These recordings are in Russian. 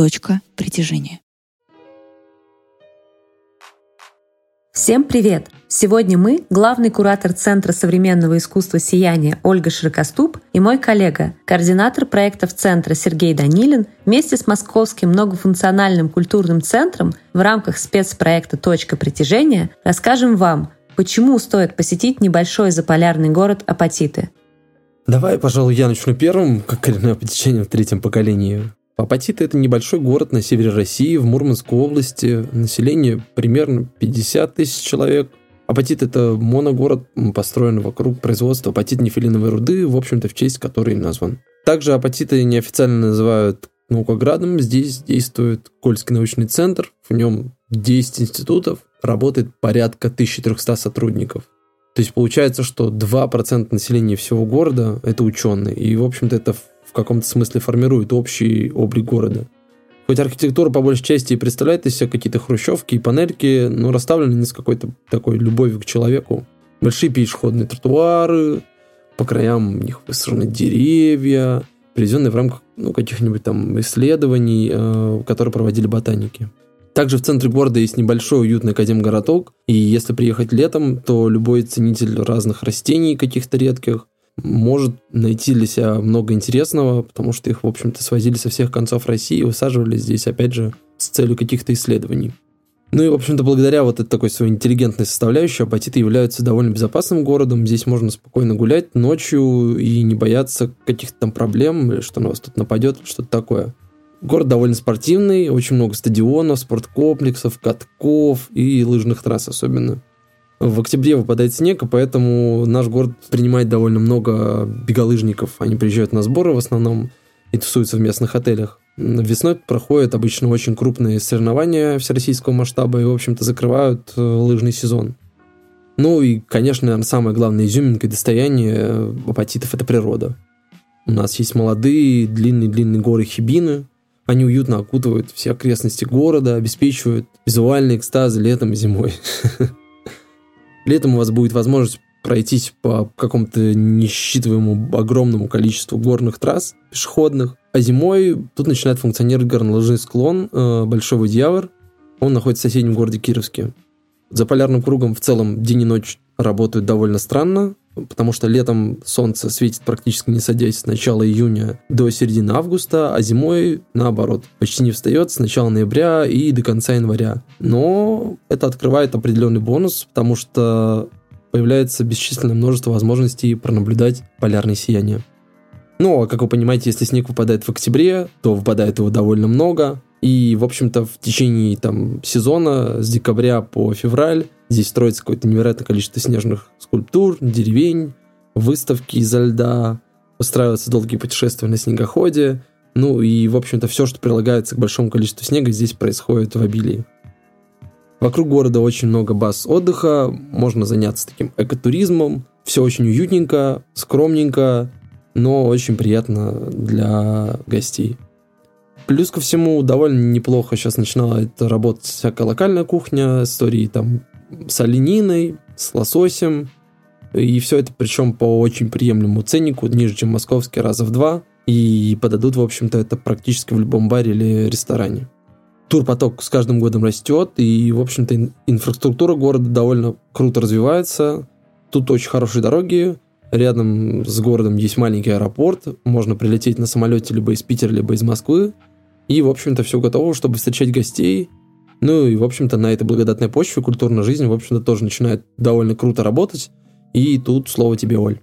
«Точка притяжения». Всем привет! Сегодня мы, главный куратор Центра современного искусства «Сияние» Ольга Широкоступ и мой коллега, координатор проектов Центра Сергей Данилин, вместе с Московским многофункциональным культурным центром в рамках спецпроекта «Точка притяжения» расскажем вам, почему стоит посетить небольшой заполярный город Апатиты – Давай, пожалуй, я начну первым, как коренное потечение в третьем поколении. Апатиты – это небольшой город на севере России, в Мурманской области. Население примерно 50 тысяч человек. Апатит – это моногород, построен вокруг производства апатит-нефилиновой руды, в общем-то, в честь которой назван. Также апатиты неофициально называют наукоградом. Здесь действует Кольский научный центр, в нем 10 институтов, работает порядка 1300 сотрудников. То есть получается, что 2% населения всего города – это ученые. И, в общем-то, это в каком-то смысле формирует общий облик города. Хоть архитектура по большей части и представляет из себя какие-то хрущевки и панельки, но расставлены не с какой-то такой любовью к человеку. Большие пешеходные тротуары, по краям них высажены деревья, приведенные в рамках ну, каких-нибудь там исследований, э, которые проводили ботаники. Также в центре города есть небольшой уютный академгородок, и если приехать летом, то любой ценитель разных растений каких-то редких может найти для себя много интересного, потому что их, в общем-то, свозили со всех концов России и высаживали здесь, опять же, с целью каких-то исследований. Ну и, в общем-то, благодаря вот этой такой своей интеллигентной составляющей, Апатиты являются довольно безопасным городом. Здесь можно спокойно гулять ночью и не бояться каких-то там проблем, или что на вас тут нападет, что-то такое. Город довольно спортивный, очень много стадионов, спорткомплексов, катков и лыжных трасс особенно. В октябре выпадает снег, и поэтому наш город принимает довольно много беголыжников. Они приезжают на сборы в основном и тусуются в местных отелях. Весной проходят обычно очень крупные соревнования всероссийского масштаба и, в общем-то, закрывают э, лыжный сезон. Ну и, конечно, самое главное изюминка и достояние апатитов – это природа. У нас есть молодые, длинные-длинные горы Хибины, они уютно окутывают все окрестности города, обеспечивают визуальные экстазы летом и зимой. Летом у вас будет возможность пройтись по какому-то несчитываемому огромному количеству горных трасс пешеходных, а зимой тут начинает функционировать горнолыжный склон э, Большой Водьявр. Он находится в соседнем городе Кировске. За полярным кругом в целом день и ночь работают довольно странно потому что летом солнце светит практически не садясь с начала июня до середины августа, а зимой наоборот, почти не встает с начала ноября и до конца января. Но это открывает определенный бонус, потому что появляется бесчисленное множество возможностей пронаблюдать полярное сияние. Ну, а как вы понимаете, если снег выпадает в октябре, то выпадает его довольно много, и, в общем-то, в течение там, сезона с декабря по февраль здесь строится какое-то невероятное количество снежных скульптур, деревень, выставки изо льда, устраиваются долгие путешествия на снегоходе. Ну и, в общем-то, все, что прилагается к большому количеству снега, здесь происходит в обилии. Вокруг города очень много баз отдыха, можно заняться таким экотуризмом. Все очень уютненько, скромненько, но очень приятно для гостей. Плюс ко всему, довольно неплохо сейчас начинает работать всякая локальная кухня, истории там с олениной, с лососем. И все это причем по очень приемлемому ценнику, ниже, чем московский, раза в два. И подадут, в общем-то, это практически в любом баре или ресторане. Турпоток с каждым годом растет, и, в общем-то, инфраструктура города довольно круто развивается. Тут очень хорошие дороги, рядом с городом есть маленький аэропорт, можно прилететь на самолете либо из Питера, либо из Москвы. И, в общем-то, все готово, чтобы встречать гостей. Ну и, в общем-то, на этой благодатной почве культурная жизнь, в общем-то, тоже начинает довольно круто работать. И тут слово тебе, Оль.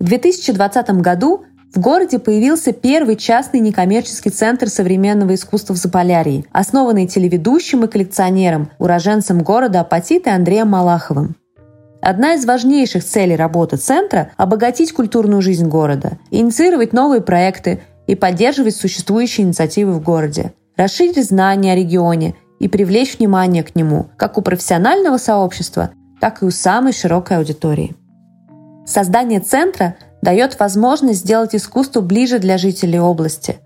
В 2020 году в городе появился первый частный некоммерческий центр современного искусства в Заполярье, основанный телеведущим и коллекционером, уроженцем города Апатиты Андреем Малаховым. Одна из важнейших целей работы центра – обогатить культурную жизнь города, инициировать новые проекты, и поддерживать существующие инициативы в городе, расширить знания о регионе и привлечь внимание к нему как у профессионального сообщества, так и у самой широкой аудитории. Создание центра дает возможность сделать искусство ближе для жителей области.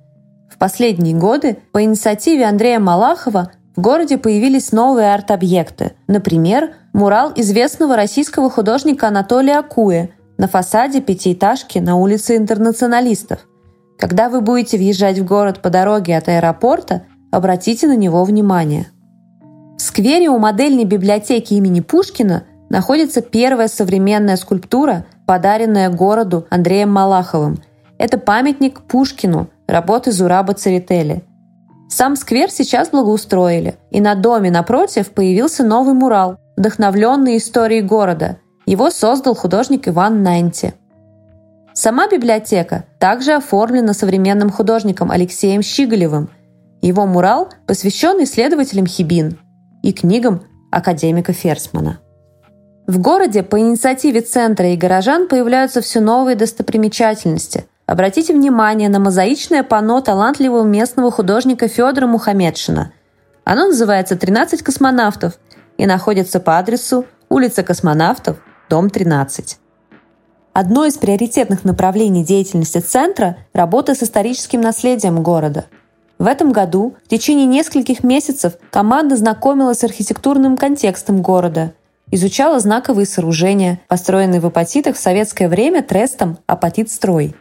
В последние годы по инициативе Андрея Малахова в городе появились новые арт-объекты. Например, мурал известного российского художника Анатолия Акуя на фасаде пятиэтажки на улице интернационалистов. Когда вы будете въезжать в город по дороге от аэропорта, обратите на него внимание. В сквере у модельной библиотеки имени Пушкина находится первая современная скульптура, подаренная городу Андреем Малаховым. Это памятник Пушкину, работы Зураба Церетели. Сам сквер сейчас благоустроили, и на доме напротив появился новый мурал, вдохновленный историей города. Его создал художник Иван Нанти. Сама библиотека также оформлена современным художником Алексеем Щиголевым. Его мурал посвящен исследователям Хибин и книгам академика Ферсмана. В городе по инициативе центра и горожан появляются все новые достопримечательности. Обратите внимание на мозаичное панно талантливого местного художника Федора Мухамедшина. Оно называется «13 космонавтов» и находится по адресу улица Космонавтов, дом 13. Одно из приоритетных направлений деятельности центра – работа с историческим наследием города. В этом году в течение нескольких месяцев команда знакомилась с архитектурным контекстом города – изучала знаковые сооружения, построенные в апатитах в советское время трестом «Апатит-строй».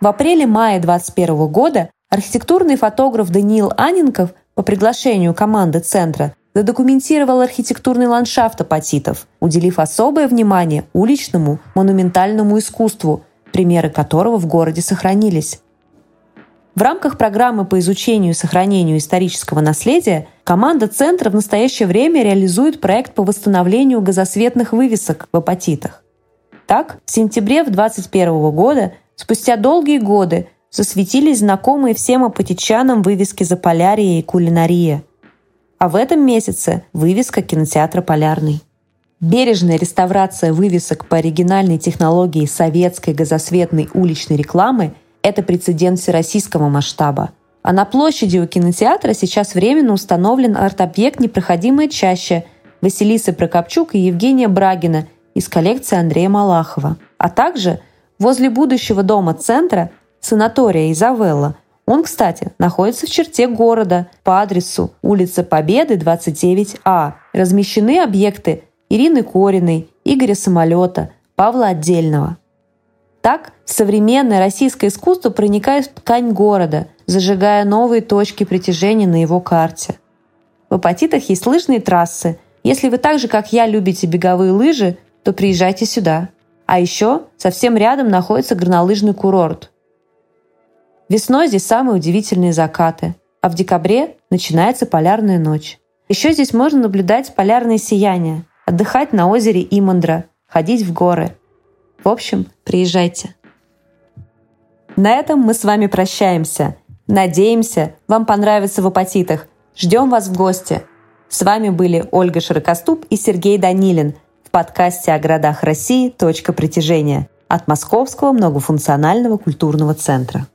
В апреле-мае 2021 года архитектурный фотограф Даниил Анинков по приглашению команды центра задокументировал архитектурный ландшафт апатитов, уделив особое внимание уличному монументальному искусству, примеры которого в городе сохранились. В рамках программы по изучению и сохранению исторического наследия команда Центра в настоящее время реализует проект по восстановлению газосветных вывесок в апатитах. Так, в сентябре 2021 года, спустя долгие годы, засветились знакомые всем апатитчанам вывески «Заполярье» и «Кулинария». А в этом месяце вывеска кинотеатра «Полярный». Бережная реставрация вывесок по оригинальной технологии советской газосветной уличной рекламы – это прецедент всероссийского масштаба. А на площади у кинотеатра сейчас временно установлен арт-объект «Непроходимая чаще» Василисы Прокопчук и Евгения Брагина из коллекции Андрея Малахова. А также возле будущего дома центра санатория Изавелла. Он, кстати, находится в черте города по адресу улица Победы, 29А. Размещены объекты Ирины Кориной, Игоря Самолета, Павла Отдельного – так, современное российское искусство проникает в ткань города, зажигая новые точки притяжения на его карте. В Апатитах есть лыжные трассы. Если вы так же, как я, любите беговые лыжи, то приезжайте сюда. А еще совсем рядом находится горнолыжный курорт. Весной здесь самые удивительные закаты, а в декабре начинается полярная ночь. Еще здесь можно наблюдать полярное сияние, отдыхать на озере Имандра, ходить в горы – в общем, приезжайте. На этом мы с вами прощаемся. Надеемся, вам понравится в апатитах. Ждем вас в гости. С вами были Ольга Широкоступ и Сергей Данилин в подкасте о городах России «Точка притяжения» от Московского многофункционального культурного центра.